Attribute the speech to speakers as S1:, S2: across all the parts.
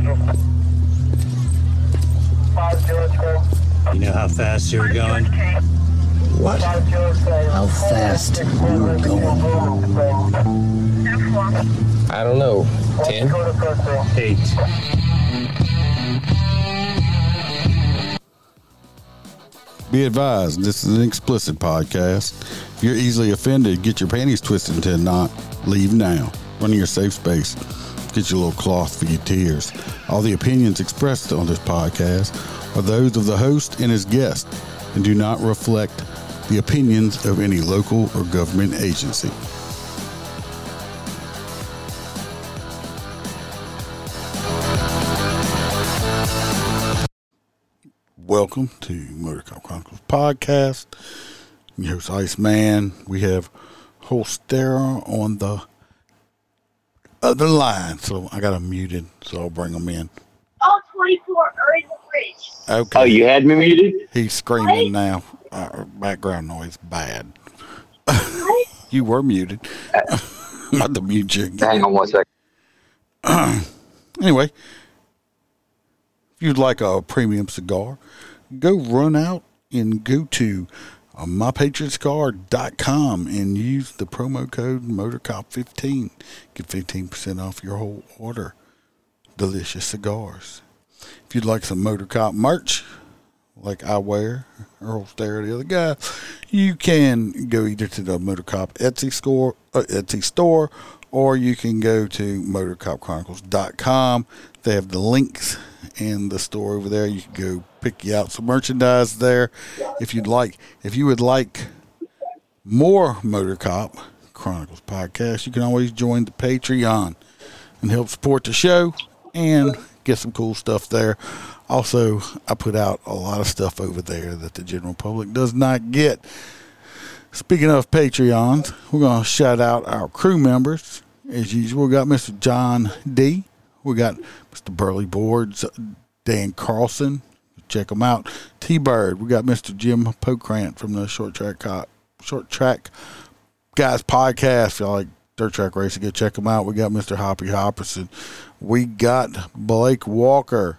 S1: You know how fast you were going?
S2: What? How fast you were going?
S3: I don't know. 10?
S1: Eight.
S4: Be advised, this is an explicit podcast. If you're easily offended, get your panties twisted to a knot. Leave now. Run to your safe space. Get your little cloth for your tears. All the opinions expressed on this podcast are those of the host and his guest and do not reflect the opinions of any local or government agency. Welcome to Motor Cop Chronicles podcast. I'm your host Iceman. We have Holstera on the other line, so I got him muted, so I'll bring him in.
S5: All 24 are in the fridge.
S4: Okay.
S3: Oh, you had me muted?
S4: He's screaming now. Uh, background noise bad.
S5: What?
S4: You were muted. Not to mute you.
S3: Hang on one second.
S4: Anyway, if you'd like a premium cigar, go run out and go to uh, mypatriotcigar.com and use the promo code MotorCop15. Get 15% off your whole order. Delicious cigars. If you'd like some MotorCop merch, like I wear, or stare the other guy, you can go either to the MotorCop Etsy store, uh, Etsy store, or you can go to MotorCopChronicles.com. They have the links and the store over there. You can go pick you out some merchandise there if you'd like. If you would like more Motor Cop Chronicles podcast, you can always join the Patreon and help support the show and get some cool stuff there. Also, I put out a lot of stuff over there that the general public does not get. Speaking of Patreons, we're going to shout out our crew members. As usual, we got Mr. John D. We got Mr. Burley Boards, Dan Carlson. Check them out. T Bird. We got Mr. Jim Pokrant from the Short Track Short Track Guys podcast. If y'all like dirt track racing, go check them out. We got Mr. Hoppy Hopperson. We got Blake Walker.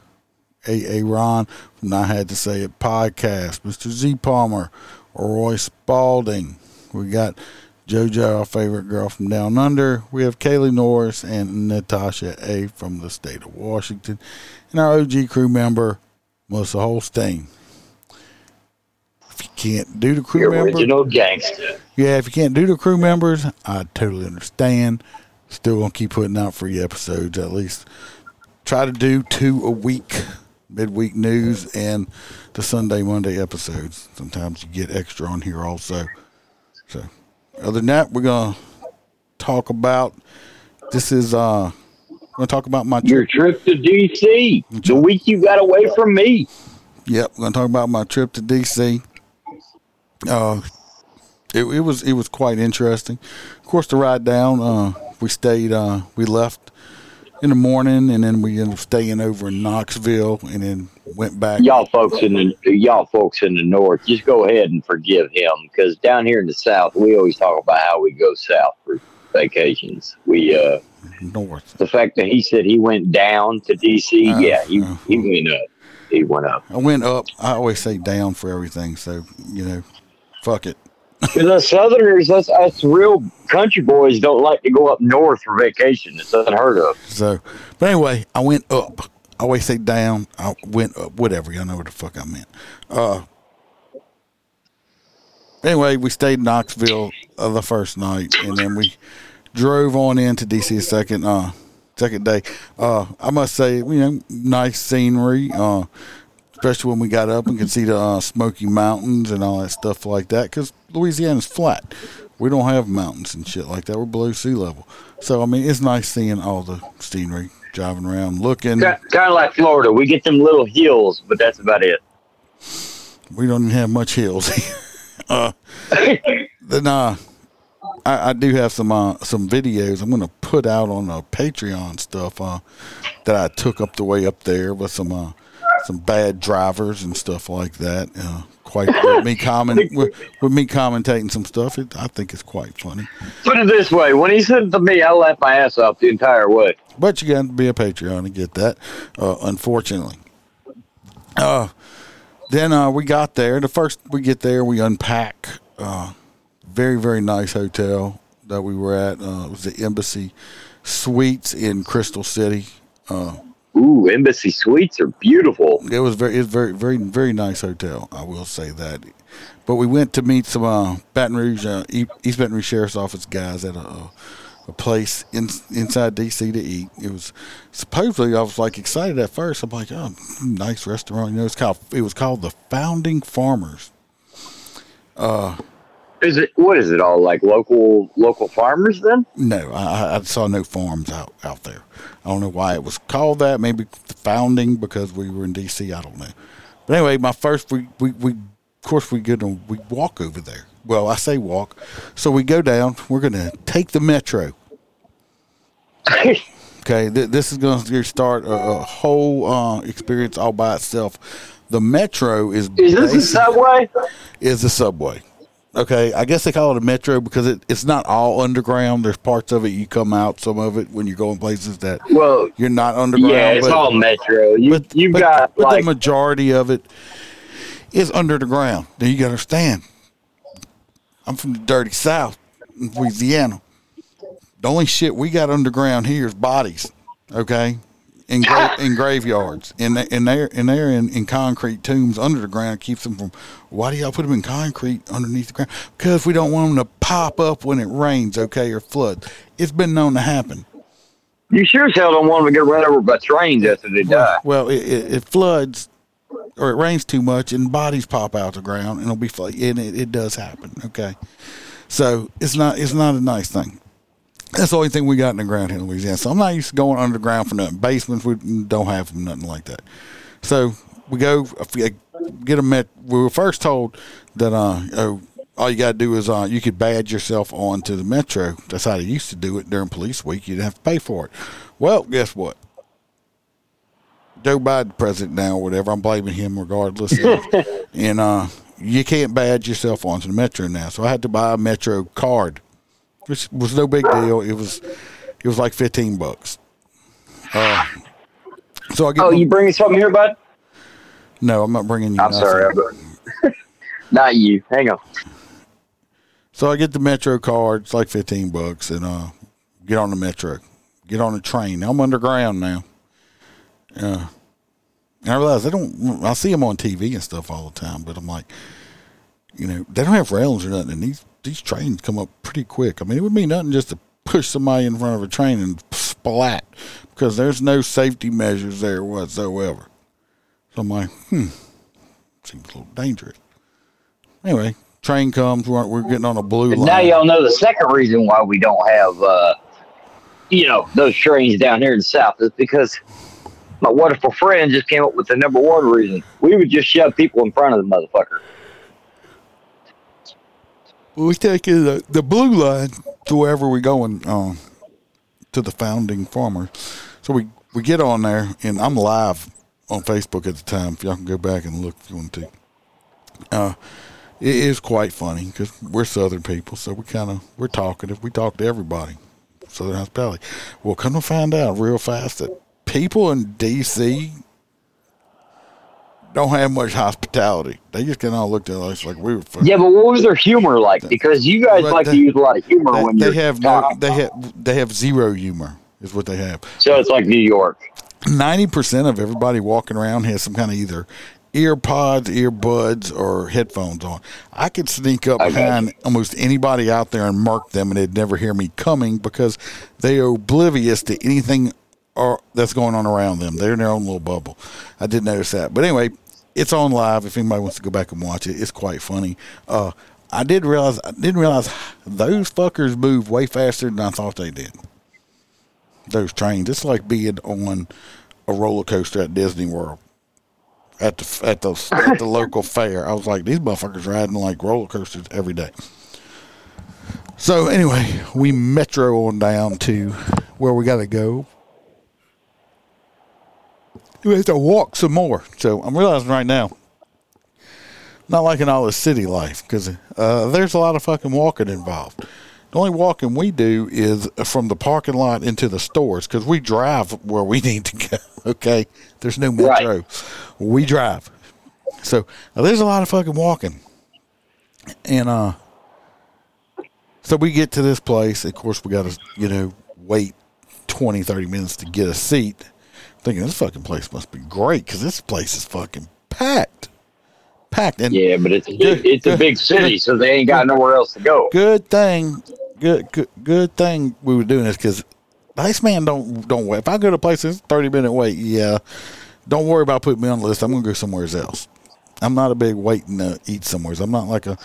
S4: A.A. Ron from I Had to Say It podcast, Mr. Z Palmer, Roy Spalding. We got JoJo, our favorite girl from down under. We have Kaylee Norris and Natasha A. from the state of Washington. And our OG crew member, Melissa Holstein. If you can't do the crew
S3: Your
S4: member,
S3: original gangster.
S4: yeah, if you can't do the crew members, I totally understand. Still gonna keep putting out free episodes at least. Try to do two a week, midweek news and the Sunday Monday episodes. Sometimes you get extra on here also. So other than that, we're gonna talk about this is uh we're gonna talk about my
S3: Your
S4: trip.
S3: trip to DC. The week you got away from me.
S4: Yep, we're gonna talk about my trip to DC. Uh, it, it was it was quite interesting. Of course, the ride down, uh, we stayed. Uh, we left in the morning, and then we ended up staying over in Knoxville, and then went back.
S3: Y'all folks in the y'all folks in the north, just go ahead and forgive him because down here in the south, we always talk about how we go south for vacations. We uh
S4: north.
S3: the fact that he said he went down to DC,
S4: Uh,
S3: yeah, he
S4: uh,
S3: he went up. He went up.
S4: I went up. I always say down for everything, so you know, fuck it.
S3: Because us Southerners, us, us real country boys, don't like to go up north for vacation. It's unheard of.
S4: So, but anyway, I went up. I always say down. I went up. Whatever. Y'all know what the fuck I meant. Uh. Anyway, we stayed in Knoxville uh, the first night, and then we drove on into DC the second uh second day. Uh, I must say, you know, nice scenery. Uh, especially when we got up and could see the uh, Smoky Mountains and all that stuff like that. Because Louisiana's flat. We don't have mountains and shit like that. We're below sea level. So I mean, it's nice seeing all the scenery, driving around, looking.
S3: Kind of like Florida. We get them little hills, but that's about it.
S4: We don't even have much hills here. uh, then uh, I, I do have some uh, some videos I'm going to put out on the Patreon stuff uh, that I took up the way up there with some uh, some bad drivers and stuff like that. Uh, quite with me comment with, with me commentating some stuff. It, I think it's quite funny.
S3: Put it this way: when he said it to me, I laughed my ass off the entire way.
S4: But you got to be a Patreon to get that. Uh, unfortunately. Uh, then uh, we got there. The first we get there, we unpack. Uh, very very nice hotel that we were at. Uh, it was the Embassy Suites in Crystal City. Uh,
S3: Ooh, Embassy Suites are beautiful.
S4: it was very, it's very, very, very nice hotel. I will say that. But we went to meet some uh, Baton Rouge, uh, East Baton Rouge Sheriff's Office guys at a, a place in, inside DC to eat. It was supposedly I was like excited at first. I'm like, oh, nice restaurant. You know, it's called it was called the Founding Farmers.
S3: Is it what is it all like local local farmers then?
S4: No, I, I- saw no farms out out there. I don't know why it was called that. Maybe the founding because we were in DC. I don't know. But anyway, my first we we, we of course we get on we walk over there. Well, I say walk. So we go down. We're gonna take the metro. Okay, th- this is going to start a, a whole uh, experience all by itself. The metro is
S3: Is this
S4: basi-
S3: subway?
S4: is a subway. Okay, I guess they call it a metro because it, it's not all underground. There's parts of it you come out, some of it when you're going places that
S3: Well,
S4: you're not underground.
S3: yeah, it's
S4: but,
S3: all metro. You
S4: but,
S3: you
S4: but-
S3: got
S4: but
S3: like
S4: the majority of it is under the ground. Now you got to understand. I'm from the dirty South, Louisiana. The only shit we got underground here is bodies. Okay, in gra- in graveyards, in the, in there in there in, in concrete tombs under the ground keeps them from. Why do y'all put them in concrete underneath the ground? Because we don't want them to pop up when it rains. Okay, or floods. It's been known to happen.
S3: you sure as hell don't want them to get run over by trains after they die.
S4: Well, it, it, it floods or it rains too much and bodies pop out of the ground and it'll be. And it, it does happen. Okay, so it's not it's not a nice thing. That's the only thing we got in the ground here in Louisiana. So I'm not used to going underground for nothing. Basements we don't have them, nothing like that. So we go get a met. We were first told that uh, oh, all you got to do is uh, you could badge yourself on to the metro. That's how they used to do it during police week. You didn't have to pay for it. Well, guess what? Joe Biden president now or whatever. I'm blaming him regardless. and uh, you can't badge yourself onto the metro now. So I had to buy a metro card, which was no big deal. It was it was like fifteen bucks. Uh, so I get
S3: Oh,
S4: my-
S3: you bringing something here, bud?
S4: no, I'm not bringing you.
S3: I'm
S4: nothing.
S3: sorry, I'm not you. Hang on.
S4: So I get the metro card. It's like fifteen bucks, and uh, get on the metro, get on the train. I'm underground now. Uh, and I realize I don't. I see them on TV and stuff all the time, but I'm like, you know, they don't have rails or nothing. And these these trains come up pretty quick. I mean, it would mean nothing just to push somebody in front of a train and splat because there's no safety measures there whatsoever. So I'm like, hmm, seems a little dangerous. Anyway, train comes. We're, we're getting on a blue
S3: And
S4: line.
S3: now y'all know the second reason why we don't have, uh, you know, those trains down here in the south is because my wonderful friend just came up with the number one reason. We would just shove people in front of the motherfucker.
S4: We taking the, the blue line to wherever we're going um, to the founding farmers. So we, we get on there, and I'm live on Facebook at the time. If y'all can go back and look if you want to. Uh, it is quite funny because we're Southern people, so we kind of we're talkative. We talk to everybody. Southern hospitality. Well, come to find out real fast that people in D.C. don't have much hospitality. They just kind of looked at us like we were. fucking-
S3: Yeah, but what was their humor like? Because you guys like
S4: they-
S3: to use a lot of humor
S4: They,
S3: when
S4: they
S3: you're
S4: have no. They have they have zero humor. Is what they have.
S3: So it's like New York.
S4: Ninety percent of everybody walking around has some kind of either ear pods, earbuds, or headphones on. I could sneak up
S3: got
S4: behind almost anybody out there and mark them, and they'd never hear me coming because they are oblivious to anything or that's going on around them. They're in their own little bubble. I did notice that. But anyway, it's on live. If anybody wants to go back and watch it, it's quite funny. Uh, I did realize I didn't realize those fuckers move way faster than I thought they did. Those trains. It's like being on a roller coaster at Disney World. At the at the at the local fair, I was like, these motherfuckers riding like roller coasters every day. So anyway, we metro on down to where we got to go. We have to walk some more. So I'm realizing right now, not liking all the city life because uh, there's a lot of fucking walking involved. The only walking we do is from the parking lot into the stores because we drive where we need to go. Okay, there's no metro, we drive. So uh, there's a lot of fucking walking, and uh, so we get to this place. Of course, we got to you know wait 20, 30 minutes to get a seat. Thinking this fucking place must be great because this place is fucking packed, packed. And
S3: Yeah, but it's a
S4: Good,
S3: big, it's a big city, so they ain't got nowhere else to go.
S4: good thing, good good good thing we were doing this because Iceman don't don't wait. If I go to a place that's thirty minute wait, yeah, don't worry about putting me on the list. I'm gonna go somewhere else. I'm not a big waiting to eat somewhere. I'm not like a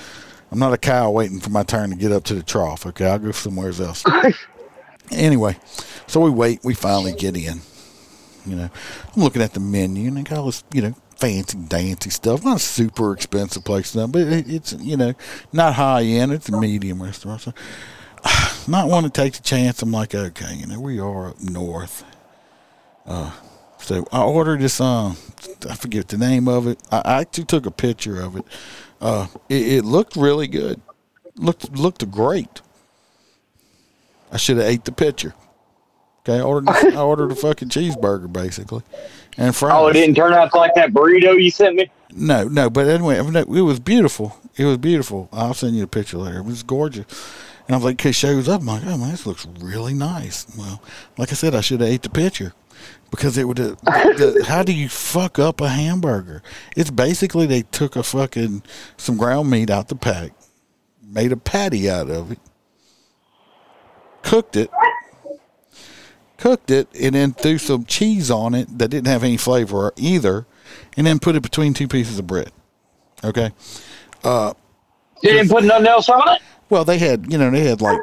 S4: I'm not a cow waiting for my turn to get up to the trough. Okay, I'll go somewhere else. anyway, so we wait. We finally get in. You know, I'm looking at the menu and they got all this, you know, fancy dancy stuff. Not a super expensive place now, but it, it's you know not high end. It's a medium restaurant. So, not one to take the chance. I'm like, okay, you know, we are up north. Uh, so I ordered this. Um, I forget the name of it. I actually took a picture of it. Uh, it, it looked really good. Looked looked great. I should have ate the picture. Okay, I ordered I ordered a fucking cheeseburger basically, and fries.
S3: Oh, it didn't turn out like that burrito you sent me.
S4: No, no, but anyway, it was beautiful. It was beautiful. I'll send you a picture later. It was gorgeous. And I was like, it shows up. I'm like, oh man, this looks really nice. Well, like I said, I should have ate the picture because it would. have the, how do you fuck up a hamburger? It's basically they took a fucking some ground meat out the pack, made a patty out of it, cooked it, cooked it, and then threw some cheese on it that didn't have any flavor either, and then put it between two pieces of bread. Okay.
S3: Uh, They didn't put nothing else on it.
S4: Well, they had, you know, they had like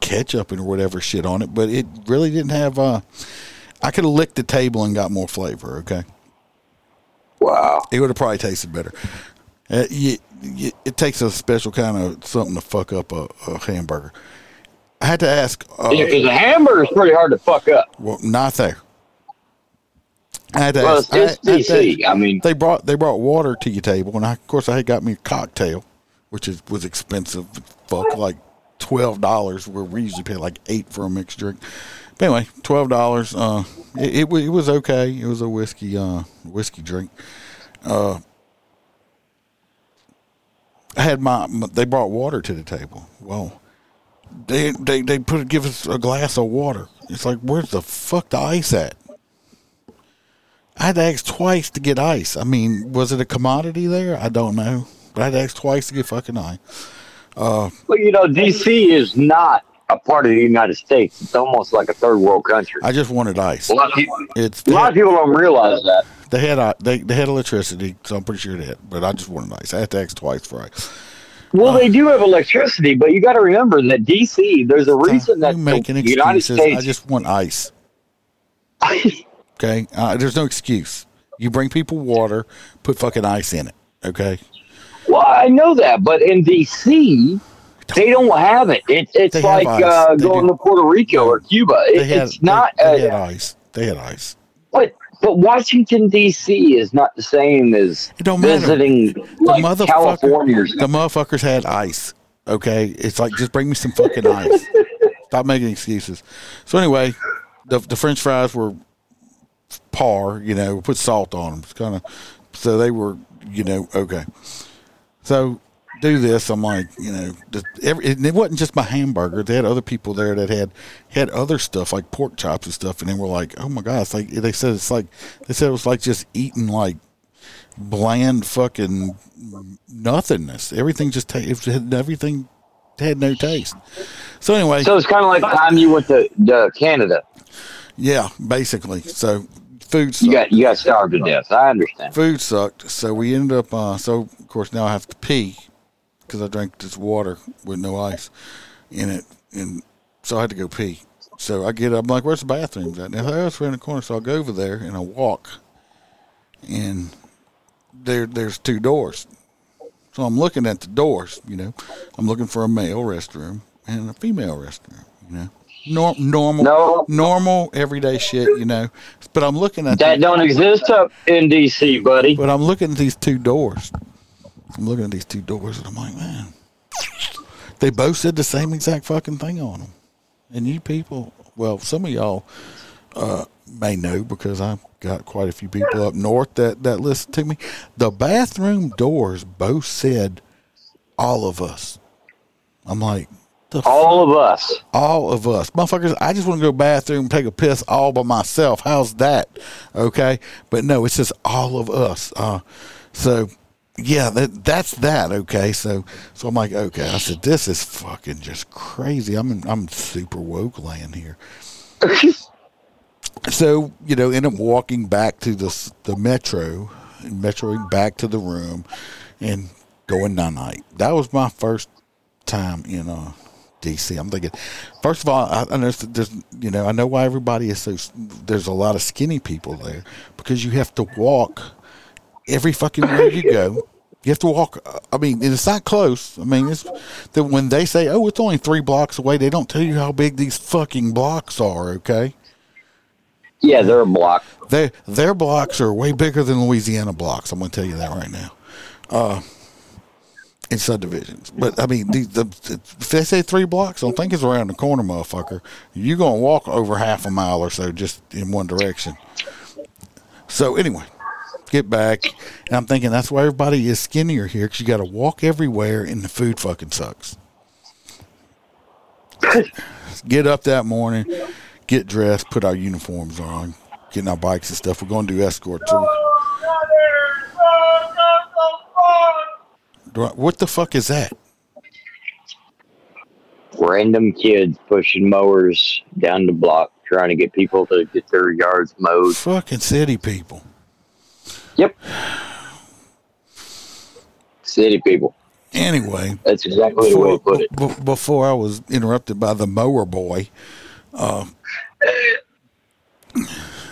S4: ketchup and whatever shit on it, but it really didn't have. uh I could have licked the table and got more flavor. Okay,
S3: Wow.
S4: it would have probably tasted better. Uh, you, you, it takes a special kind of something to fuck up a, a hamburger. I had to ask. Uh,
S3: Yeah, because a hamburger's pretty hard to fuck up.
S4: Well, not there. I had to
S3: Well,
S4: ask.
S3: it's, it's
S4: I- I
S3: DC. I mean,
S4: they brought they brought water to your table, and I, of course I had got me a cocktail, which is was expensive. Fuck, like twelve dollars, where we usually pay like eight for a mixed drink. But anyway, twelve dollars. Uh, it, it it was okay. It was a whiskey uh whiskey drink. Uh, I had my, my they brought water to the table. Well, they they they put give us a glass of water. It's like where's the fuck the ice at? I had to ask twice to get ice. I mean, was it a commodity there? I don't know. But I had to ask twice to get fucking ice.
S3: Uh, well, you know, DC is not a part of the United States. It's almost like a third world country.
S4: I just wanted ice.
S3: A lot of people,
S4: It's
S3: a lot of people don't realize that.
S4: they had uh, they they had electricity, so I'm pretty sure they had. But I just wanted ice. I had to ask twice for ice.
S3: Well, they do have electricity, but you got to remember that DC. There's a reason that
S4: making
S3: the United
S4: excuses. I just want ice. Okay, uh, there's no excuse. You bring people water, put fucking ice in it. Okay,
S3: well, I know that, but in DC, they don't have it. It it's like uh, going
S4: do.
S3: to Puerto Rico or Cuba. It,
S4: had
S3: it's not.
S4: They, they had ice. They had ice.
S3: But but Washington D.C. is not the same as
S4: It don't matter.
S3: visiting like
S4: motherfucker-
S3: California.
S4: The motherfuckers had ice. Okay, it's like just bring me some fucking ice. Stop making excuses. So anyway, the the French fries were par. You know, put salt on them. It's kind of so they were. You know, okay. So do this. I'm like, you know, every, and it wasn't just my hamburger. They had other people there that had had other stuff like pork chops and stuff, and they were like, oh my god, it's like they said it's like they said it was like just eating like bland fucking nothingness. Everything just ta- everything had no taste. So anyway,
S3: So it's kind of like the time you went to, to Canada.
S4: yeah, basically. So food
S3: You got you got starved to death. I understand.
S4: food sucked. So we ended up. Uh, so of course now I have to pee because I drank this water with no ice in it, and so I had to go pee. So I get up. I'm like, "Where's the bathrooms at?" And they're like, "Oh, it's around the corner." So I go over there and I walk, and there there's two doors. So I'm looking at the doors. You know, I'm looking for a male restroom and a female restroom. You know, Nor- normal,
S3: No.
S4: normal everyday shit. You know, but I'm looking at
S3: That
S4: the-
S3: don't exist up in D.C., buddy.
S4: but I'm looking at these two doors, I'm looking at these two doors and I'm like, man, they both said the same exact fucking thing on them. And you people, well, some of y'all uh, may know because I've got quite a few people up north that, that listen to me. The bathroom doors both said all of us. I'm like,
S3: All of us.
S4: all of us. Motherfuckers, I just want to go bathroom, take a piss all by myself. How's that? Okay. But no, it's just all of us. Uh, so yeah, that, that's that. Okay. So, so I'm like, okay, I said, this is fucking just crazy. I'm, in, I'm super woke land here. so, you know, end up walking back to the, the metro and metroing back to the room and going night night. That was my first time in, uh, DC. I'm thinking, first of all, I, I know there's, you know, I know why everybody is so. There's a lot of skinny people there because you have to walk every fucking way you go. You have to walk. I mean, it's not close. I mean, it's that when they say, "Oh, it's only three blocks away," they don't tell you how big these fucking blocks are. Okay,
S3: Yeah, they're a block.
S4: they their blocks are way bigger than Louisiana blocks. I'm going to tell you that right now. Uh, in subdivisions, but I mean, the, the, if they say three blocks, I don't think it's around the corner, motherfucker. You're going to walk over half a mile or so just in one direction. So anyway, get back, and I'm thinking that's why everybody is skinnier here because you got to walk everywhere, and the food fucking sucks. get up that morning, get dressed, put our uniforms on, getting our bikes and stuff. We're going to do escort too. Do What the fuck is that?
S3: Random kids pushing mowers down the block trying to get people to get their yards mowed.
S4: Fucking city people.
S3: Yep. City people.
S4: Anyway,
S3: That's exactly the way to put it.
S4: b- before I was interrupted by the mower boy uh,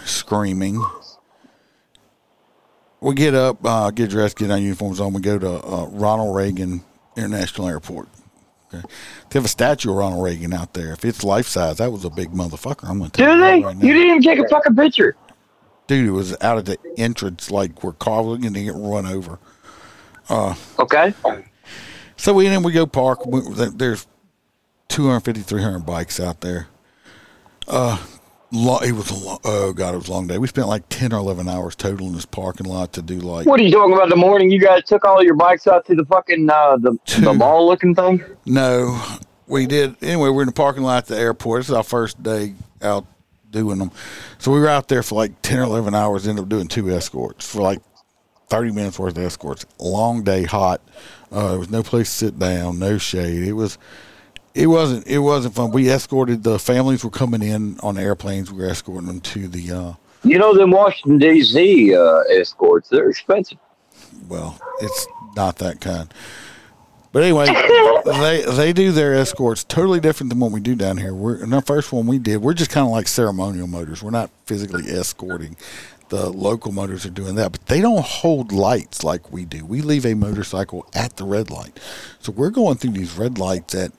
S4: screaming, we get up, uh, get dressed, get our uniforms on. We go to uh, Ronald Reagan International Airport. Okay. They have a statue of Ronald Reagan out there. If it's life size, that was a big motherfucker. I'm going to tell
S3: Do
S4: you
S3: they?
S4: right.
S3: You didn't even take a fucking picture.
S4: Dude, it was out at the entrance, like we're were and to get run over.
S3: Okay.
S4: So we then we go park. We, there's 250, 300 bikes out there. Uh, lo, it was a long, oh god, it was a long day. We spent like ten or eleven hours total in this parking lot to do like
S3: What are you talking about? The morning you guys took all your bikes out to the fucking uh, the the mall looking thing.
S4: no, we did anyway. We're in the parking lot at the airport. This is our first day out doing them. So we were out there for like ten or eleven hours. Ended up doing two escorts for like thirty minutes worth of escorts. Long day, hot. Uh, there was no place to sit down, no shade. It was. It wasn't. It wasn't fun. We escorted the families were coming in on airplanes. We were escorting them to the. Uh,
S3: You know them Washington D.C. Uh, escorts. They're expensive.
S4: well, it's not that kind. But anyway, they they do their escorts totally different than what we do down here. We're in the first one we did. We're just kind of like ceremonial motors. We're not physically escorting. The local motors are doing that, but they don't hold lights like we do. We leave a motorcycle at the red light, so we're going through these red lights at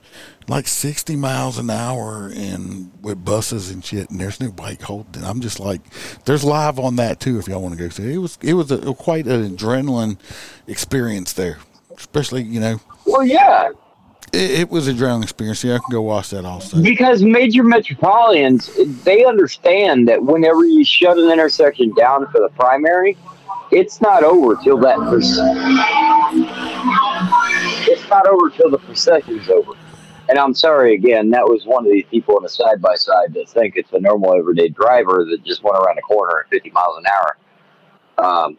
S4: like sixty miles an hour and with buses and shit. And there's no bike holding. I'm just like, there's live on that too if y'all want to go see. It was it was a, quite an adrenaline experience there, especially you know
S3: Well, yeah,
S4: it, it was a adrenaline experience. Yeah, I can go watch that also.
S3: because major metropolitans they understand that whenever you shut an intersection down for the primary, it's not over till that. It's not over till the procession's over. And I'm sorry again, that was one of these people in a side by side that think it's a normal everyday driver that just went around a corner at 50 miles an hour. Um,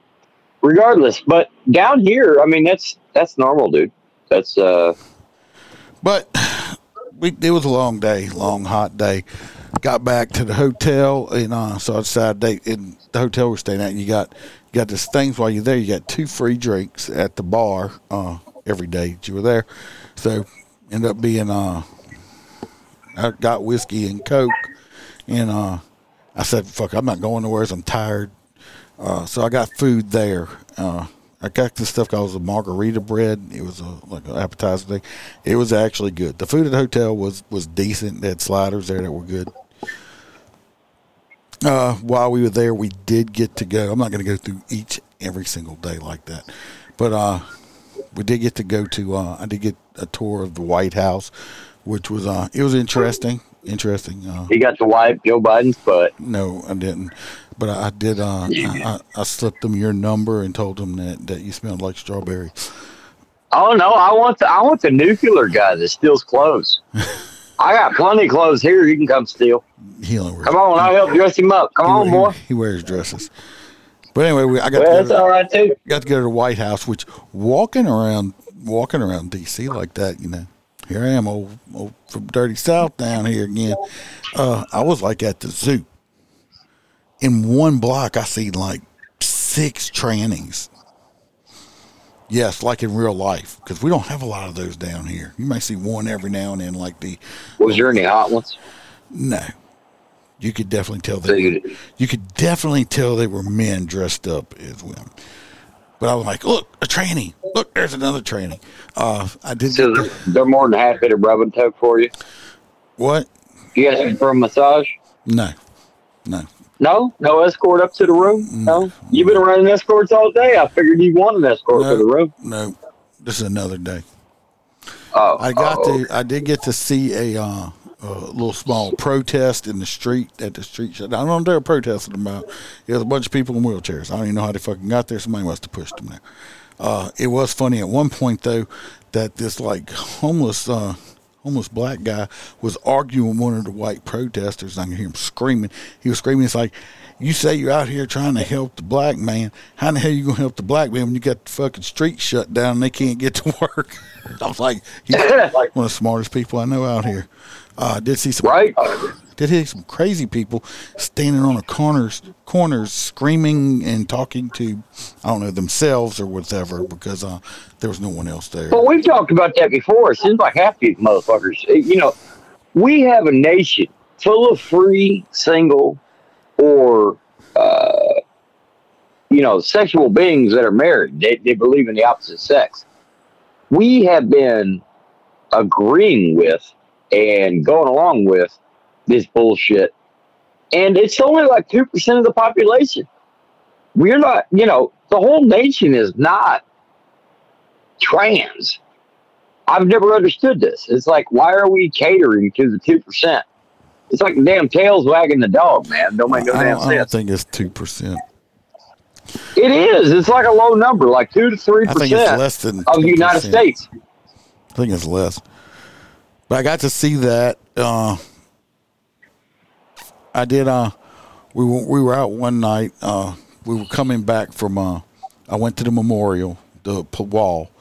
S3: regardless, but down here, I mean that's that's normal, dude. That's uh
S4: But we it was a long day, long hot day. Got back to the hotel and uh, so I decided they in the hotel we're staying at. You got you got this things while you're there. You got two free drinks at the bar uh, every day that you were there. So ended up being uh, I got whiskey and coke, and uh, I said, "Fuck, I'm not going nowhere. I'm tired." Uh, so I got food there. Uh, I got this stuff called a margarita bread. It was a like an appetizer thing. It was actually good. The food at the hotel was was decent. They had sliders there that were good. Uh, while we were there, we did get to go. I'm not going to go through each every single day like that, but uh, we did get to go to. Uh, I did get a tour of the White House, which was uh, it was interesting. Interesting. Uh,
S3: He got to wipe Joe Biden's butt.
S4: no, I didn't, but I, I did. Uh, I, I, slipped them your number and told them that, that you smelled like strawberry.
S3: Oh no, I want the I want the nuclear guy that steals clothes. I got plenty of clothes here. You can come steal.
S4: He only wears,
S3: Come on, I'll help dress him up. Come on, boy.
S4: He, wears dresses. But anyway, we, I got
S3: Well,
S4: to
S3: that's
S4: to,
S3: all right too.
S4: got to go to the White House, which walking around walking around D.C. like that, you know. Here I am, old, old from dirty South down here again. Uh, I was like at the zoo. In one block, I see like six trainings. Yes, like in real life, because we don't have a lot of those down here. You may see one every now and then, like the
S3: Was there any hot ones?
S4: no. You could definitely tell they were,
S3: Dude.
S4: you could definitely tell they were men dressed up as women. But I was like, look, a tranny. Look, there's another tranny. Uh, I did
S3: So
S4: get the-
S3: they're more than happy to rub and tug for you.
S4: what?
S3: You asking for a massage?
S4: No, no.
S3: No, no escort up to the room. No, you've been running escorts all day. I figured you want an escort
S4: No.
S3: to the room.
S4: No, this is another day.
S3: Oh,
S4: I got
S3: oh,
S4: to. I did get to see a, uh, a little small protest in the street at the street. shut. I don't know what they're protesting about. It was a bunch of people in wheelchairs. I don't even know how they fucking got there. Somebody must have pushed them there. Uh, it was funny at one point though that this like homeless uh, homeless black guy was arguing with one of the white protesters. I can hear him screaming. He was screaming. It's like. You say you're out here trying to help the black man. How in the hell you gonna help the black man when you got the fucking street shut down and they can't get to work? I was like, he's one of the smartest people I know out here. Uh, I did see some
S3: right.
S4: did see some crazy people standing on the corners corners screaming and talking to I don't know themselves or whatever because uh, there was no one else there.
S3: Well, we've talked about that before. It seems like half these motherfuckers. You know, we have a nation full of free, single, or uh, you know, sexual beings that are married. They, they believe in the opposite sex. We have been agreeing with and going along with this bullshit, and it's only like two percent of the population. We're not, you know, the whole nation is not trans. I've never understood this. It's like, why are we catering to the two percent? It's like the damn tails wagging the dog, man. Don't make no
S4: I,
S3: damn
S4: don't, I don't think it's two percent.
S3: It is. It's like a low number, like two to three
S4: I think it's
S3: percent
S4: less than
S3: of the United States.
S4: I think it's less. But I got to see that. Uh, I did. Uh, we were, we were out one night. Uh, we were coming back from. Uh, I went to the memorial, the p- wall,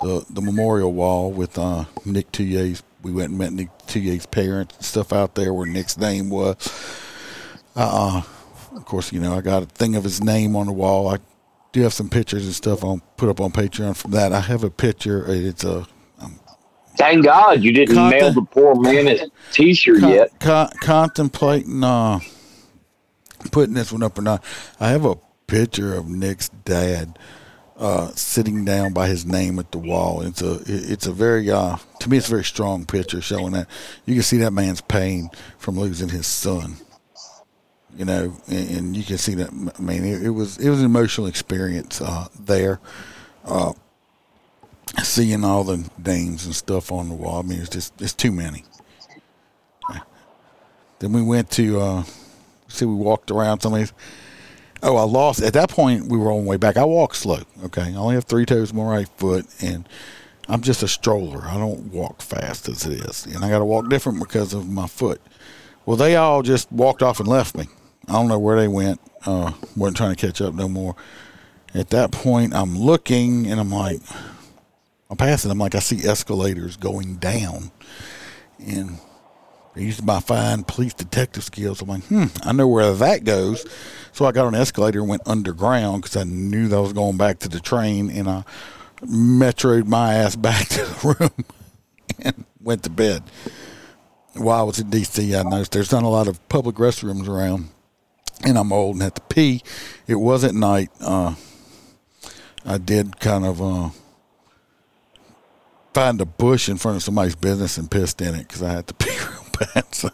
S4: the the memorial wall with uh, Nick Tuyer's. We went and met Nick Tuyer's parents and stuff out there where Nick's name was. Uh, of course, you know I got a thing of his name on the wall. I do have some pictures and stuff on put up on Patreon from that. I have a picture. It's a
S3: Thank God you didn't
S4: Caught
S3: mail
S4: the-
S3: the poor man his T-shirt
S4: con-
S3: yet.
S4: con- contemplating uh, putting this one up or not. I have a picture of Nick's dad uh, sitting down by his name at the wall. It's a it's a very uh, to me it's a very strong picture showing that you can see that man's pain from losing his son. You know, and, and you can see that. I mean, it, it was it was an emotional experience uh, there. Uh, seeing all the names and stuff on the wall. I mean, it's just it's too many. Then we went to uh see we walked around somebody's Oh, I lost at that point we were on the way back. I walk slow, okay. I only have three toes my right foot and I'm just a stroller. I don't walk fast as it is. And I gotta walk different because of my foot. Well they all just walked off and left me. I don't know where they went. Uh wasn't trying to catch up no more. At that point I'm looking and I'm like I'm passing. I'm like, I see escalators going down, and Used my fine police detective skills. I'm like, hmm, I know where that goes. So I got on an escalator and went underground because I knew that I was going back to the train, and I metroed my ass back to the room and went to bed. While I was in D.C., I noticed there's not a lot of public restrooms around, and I'm old and had to pee. It was at night. Uh, I did kind of. Uh, find a bush in front of somebody's business and pissed in it because I had to pee bad. So,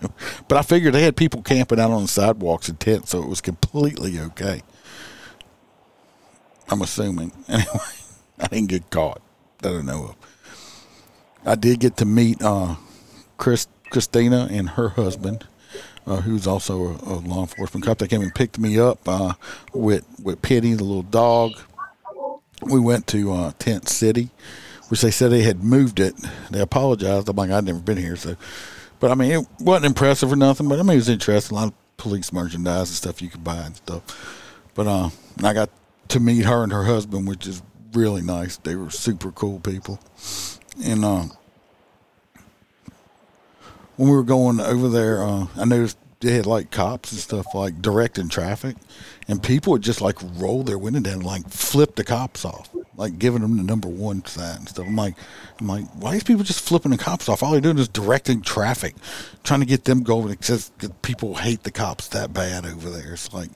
S4: but I figured they had people camping out on the sidewalks and tents, so it was completely okay. I'm assuming. Anyway, I didn't get caught. that I don't know of. I did get to meet uh, Chris Christina and her husband, uh, who's also a, a law enforcement cop. They came and picked me up uh, with with Pitty, the little dog. We went to uh, Tent City, which they said they had moved it. They apologized. I'm like, I'd never been here, so. But I mean, it wasn't impressive or nothing. But I mean, it was interesting. A lot of police merchandise and stuff you could buy and stuff. But uh, I got to meet her and her husband, which is really nice. They were super cool people. And uh, when we were going over there, uh, I noticed they had like cops and stuff like directing traffic, and people would just like roll their window down and like flip the cops off, like giving them the number one sign and stuff. I'm like, I'm like, why these people just flipping the cops off? All they're doing is directing traffic, trying to get them going. Says people hate the cops that bad over there. It's like,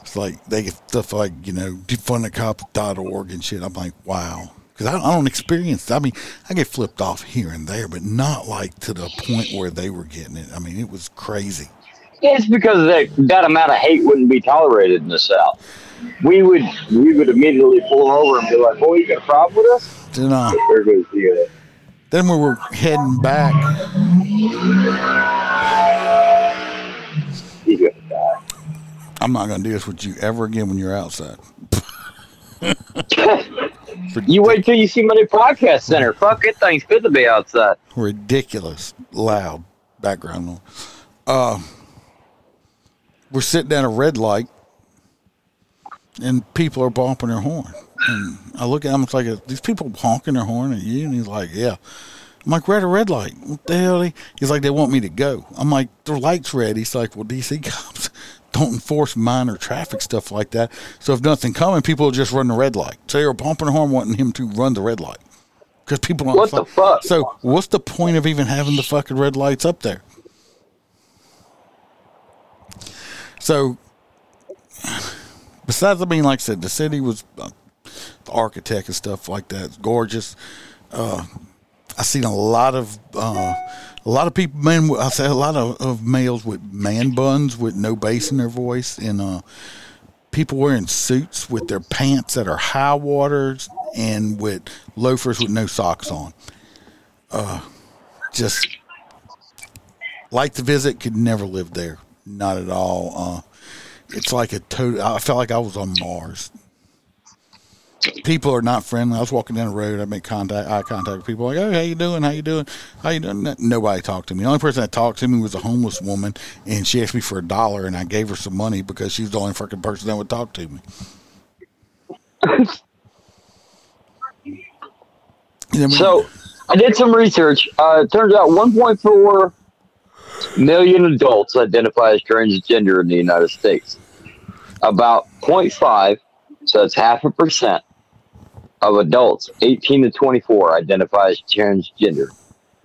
S4: it's like they get stuff like you know defundthecops.org and shit. I'm like, wow. Because I, I don't experience. I mean, I get flipped off here and there, but not like to the point where they were getting it. I mean, it was crazy.
S3: It's because that that amount of hate wouldn't be tolerated in the South. We would we would immediately pull over and be like, "Boy, you got a problem with us?"
S4: Then,
S3: There goes the.
S4: Then we were heading back.
S3: you got to die.
S4: I'm not going to do this with you ever again when you're outside.
S3: You wait till you see my new podcast center. Fuck, it thing's good to be outside.
S4: ridiculous loud background noise. Uh, we're sitting at a red light, and people are bumping their horn. And I look at him, it's like, these people honking their horn at you? And he's like, yeah. I'm like, at a red light. What the hell? They-" He's like, they want me to go. I'm like, the light's red. He's like, well, DC cops don't enforce minor traffic stuff like that. So if nothing coming, people will just run the red light. So they were bumping the horn, wanting him to run the red light. Because people don't.
S3: What the fuck?
S4: So what's the point of even having the fucking red lights up there? So, besides, I mean, like I said, the city was uh, the architect and stuff like that. It's gorgeous. Uh, I seen a lot of uh, a lot of people, men. I say a lot of, of males with man buns with no bass in their voice, and uh, people wearing suits with their pants that are high waters and with loafers with no socks on. Uh, just like to visit, could never live there. Not at all. It's like a total. I felt like I was on Mars. People are not friendly. I was walking down the road. I make contact, eye contact with people. Like, oh, how you doing? How you doing? How you doing? Nobody talked to me. The only person that talked to me was a homeless woman, and she asked me for a dollar, and I gave her some money because she's the only fucking person that would talk to me.
S3: So I did some research. Uh, it turns out 1.4 million adults identify as transgender in the United States. About 0.5, so that's half a percent of adults 18 to 24 identify as transgender,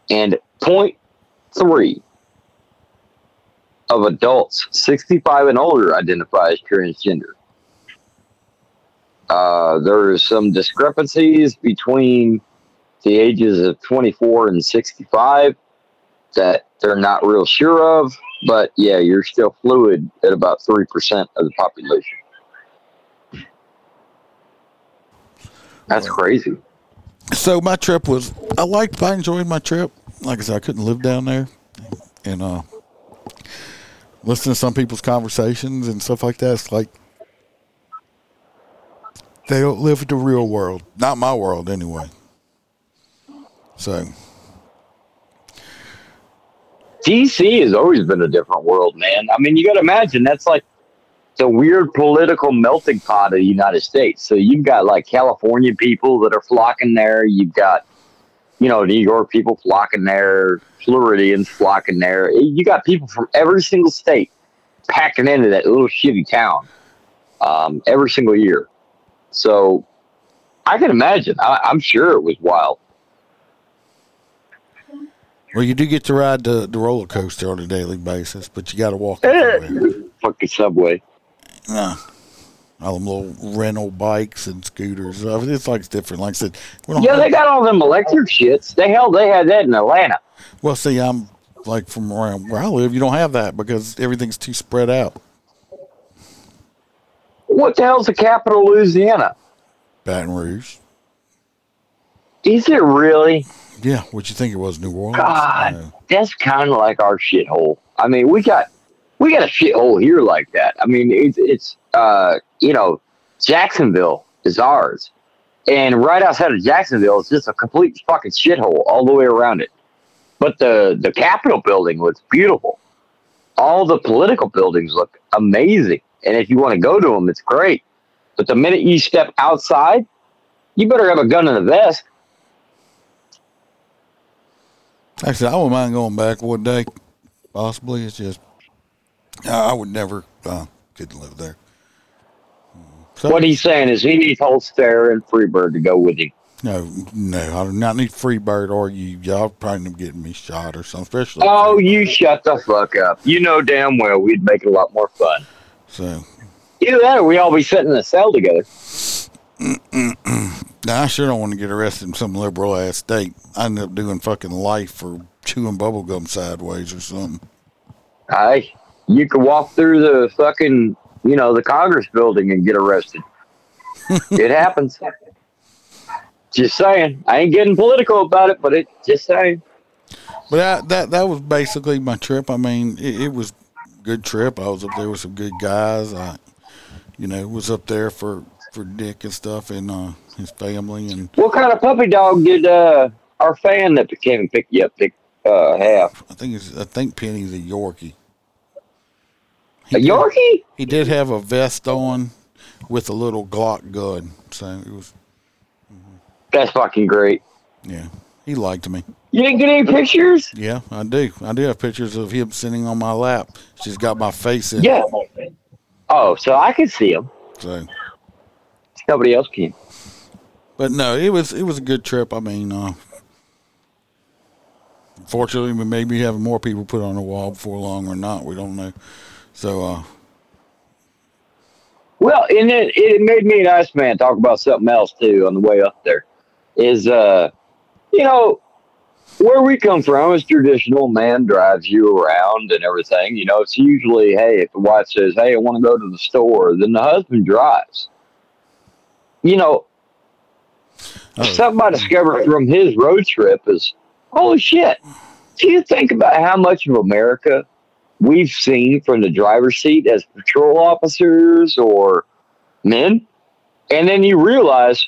S3: and 0.3 of adults 65 and older identify as transgender. Uh, there are some discrepancies between the ages of 24 and 65 that they're not real sure of. But yeah, you're still fluid at about 3% of the population. That's crazy.
S4: so my trip was I liked I enjoyed my trip. Like I said, I couldn't live down there, and uh, listen to some people's conversations and stuff like that. It's like they don't live the real world, not my world anyway. So
S3: DC has always been a different world, man. I mean, you got to imagine that's like the weird political melting pot of the United States. So you've got like California people that are flocking there. You've got, you know, New York people flocking there, Floridians flocking there. You got people from every single state packing into that little shitty town um, every single year. So I can imagine. I, I'm sure it was wild.
S4: Well, you do get to ride the, the roller coaster on a daily basis, but you got to walk.
S3: Fucking subway.
S4: Nah. All them little rental bikes and scooters. I mean, It's like it's different. Like I said, we don't
S3: Yeah, they got all them electric shits. The hell, they had that in Atlanta.
S4: Well, see, I'm like from around where I live, you don't have that because everything's too spread out.
S3: What the hell's the capital of Louisiana?
S4: Baton Rouge.
S3: Is it really?
S4: Yeah, what you think it was, New Orleans?
S3: God. That's kind of like our shithole. I mean, we got we got a shithole here like that. I mean, it's it's uh, you know, Jacksonville is ours, and right outside of Jacksonville is just a complete fucking shithole all the way around it. But the the Capitol building looks beautiful. All the political buildings look amazing, and if you want to go to them, it's great. But the minute you step outside, you better have a gun in a vest.
S4: Actually, I wouldn't mind going back one day. Possibly, it's just I would never uh, couldn't live there. So,
S3: What he's saying is he needs Holster and Freebird to go with him.
S4: No, no, I do not need Freebird or you. Y'all probably getting me shot or something. Especially.
S3: Oh, you shut the fuck up. You know damn well we'd make it a lot more fun.
S4: So
S3: Either that or we all be sitting in a cell together.
S4: now I sure don't want to get arrested in some liberal ass state. I end up doing fucking life for chewing bubble gum sideways or something.
S3: Aye. You could walk through the fucking, you know, the Congress building and get arrested. it happens. Just saying. I ain't getting political about it, but it just saying.
S4: But that that that was basically my trip. I mean, it, it was good trip. I was up there with some good guys. I, you know, was up there for for Dick and stuff and uh, his family and
S3: What kind of puppy dog did uh, our fan that came and picked you up pick, uh, have?
S4: I think it's I think Penny's a Yorkie.
S3: A Yorkie?
S4: He did have a vest on with a little Glock gun, so it was
S3: That's fucking great.
S4: yeah. He liked me.
S3: You didn't get any pictures?
S4: Yeah, I do. I do have pictures of him sitting on my lap. She's got my face in. it,
S3: Yeah. Oh, so I can see him.
S4: So,
S3: Nobody else can.
S4: but no, it was it was a good trip. I mean, uh, fortunately, we may be having more people put on the wall before long or not. We don't know. So, uh,
S3: Well, and it, it made me an ice man talk about something else too on the way up there. Is uh, you know, where we come from is traditional. Man drives you around and everything. You know, it's usually hey, if the wife says, "Hey, I want to go to the store," then the husband drives. You know,
S4: oh,
S3: something I discovered from his road trip is holy shit. Do you think about how much of America we've seen from the driver's seat as patrol officers or men? And then you realize,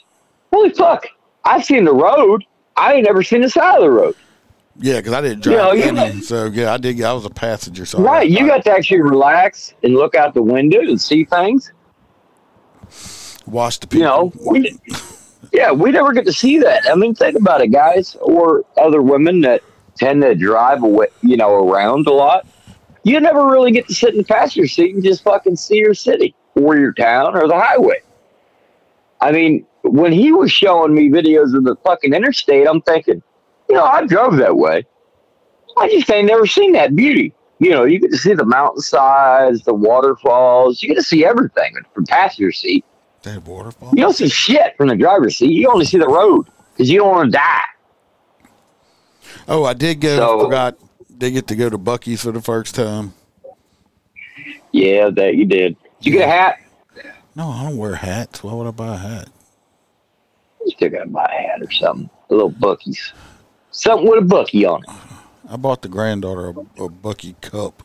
S3: holy fuck, I've seen the road. I ain't never seen the side of the road.
S4: yeah, because I didn't
S3: You
S4: drive
S3: know, you
S4: any, so yeah, I did. I was a passenger. So I
S3: Right. You got to actually relax and look out the window and see things.
S4: Watch the people.
S3: You know, we, yeah, we never get to see that. I mean, think about it, guys, or other women that tend to drive away, you know, around a lot. You never really get to sit in the passenger seat and just fucking see your city or your town or the highway. I mean, when he was showing me videos of the fucking interstate, I'm thinking, you know, I drove that way. I just ain't never seen that beauty. You know, you get to see the mountainsides, the waterfalls. You get to see everything from passenger seat.
S4: That waterfall.
S3: You don't see shit from the driver's seat. You only see the road because you don't want to die.
S4: Oh, I did go.
S3: So-
S4: forgot. Did get to go to Buc-ee's for the first time.
S3: Yeah, that you did. Did you get a hat?
S4: No, I don't wear hats. Why would I buy a hat?
S3: You still got to buy a hat or something. A little Buc-ee's. Something with a Buc-ee on it.
S4: I bought the granddaughter a, a Buc-ee cup.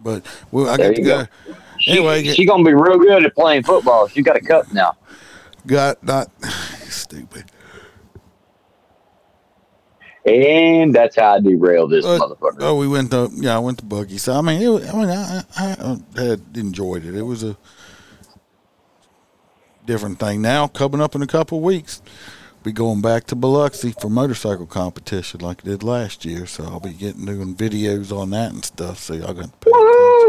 S4: But well, I
S3: There
S4: got to go.
S3: go.
S4: Anyway,
S3: she, she gonna be real good at playing football. She got a cup now.
S4: got not stupid.
S3: And that's how I derailed this
S4: Uh,
S3: motherfucker.
S4: oh, we went to yeah, I went to Buc-ee. So I mean, it, was- I mean, I, I, I had enjoyed it. It was a different thing. Now coming up in a couple of weeks, be going back to Biloxi for motorcycle competition like I did last year. So I'll be getting doing videos on that and stuff. So y'all pay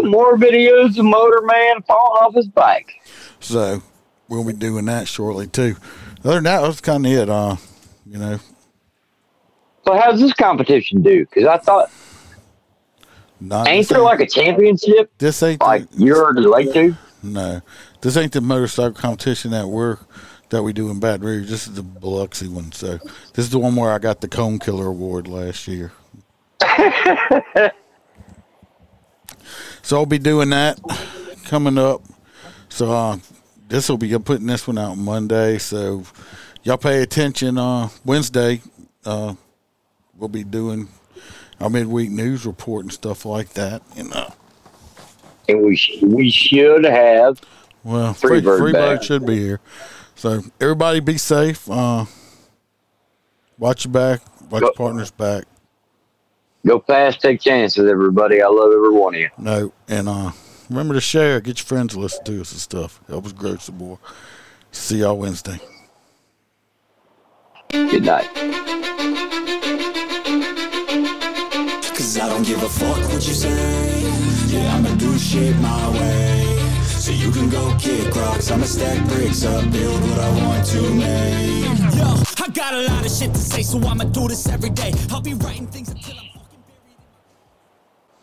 S3: Woo, more videos of Motor Man falling off his bike.
S4: So we'll be doing that shortly too. Other than that, that's kind of it. Uh, you know,
S3: So how's this competition do? Because I thought,
S4: not
S3: ain't there like a championship
S4: this ain't the-
S3: like you're late to?
S4: No, this ain't the motorcycle competition that we're that we do in Baton Rouge. This is the Biloxi one. So this is the one where I got the Cone Killer Award last year. so I'll be doing that coming up. So uh, this will be I'm putting this one out Monday. So y'all pay attention. Uh, Wednesday, uh, we'll be doing our midweek news report and stuff like that. And uh,
S3: And we sh- we should have
S4: well, free,
S3: Freebird
S4: free bird should be here. So everybody, be safe. Uh, watch your back. Watch your partner's back.
S3: Go fast, take chances, everybody. I love every one of you.
S4: No, and uh, remember to share. Get your friends to listen to us and stuff. Help us grow some more. See y'all Wednesday.
S3: Good night.
S6: Cause I don't give a fuck what you say. Yeah, I'ma do shit my way. So you can go kick rocks. I'ma stack bricks up, build what I want to make. Yo, I got a lot of shit to say, so I'ma do this every day. I'll be writing things until.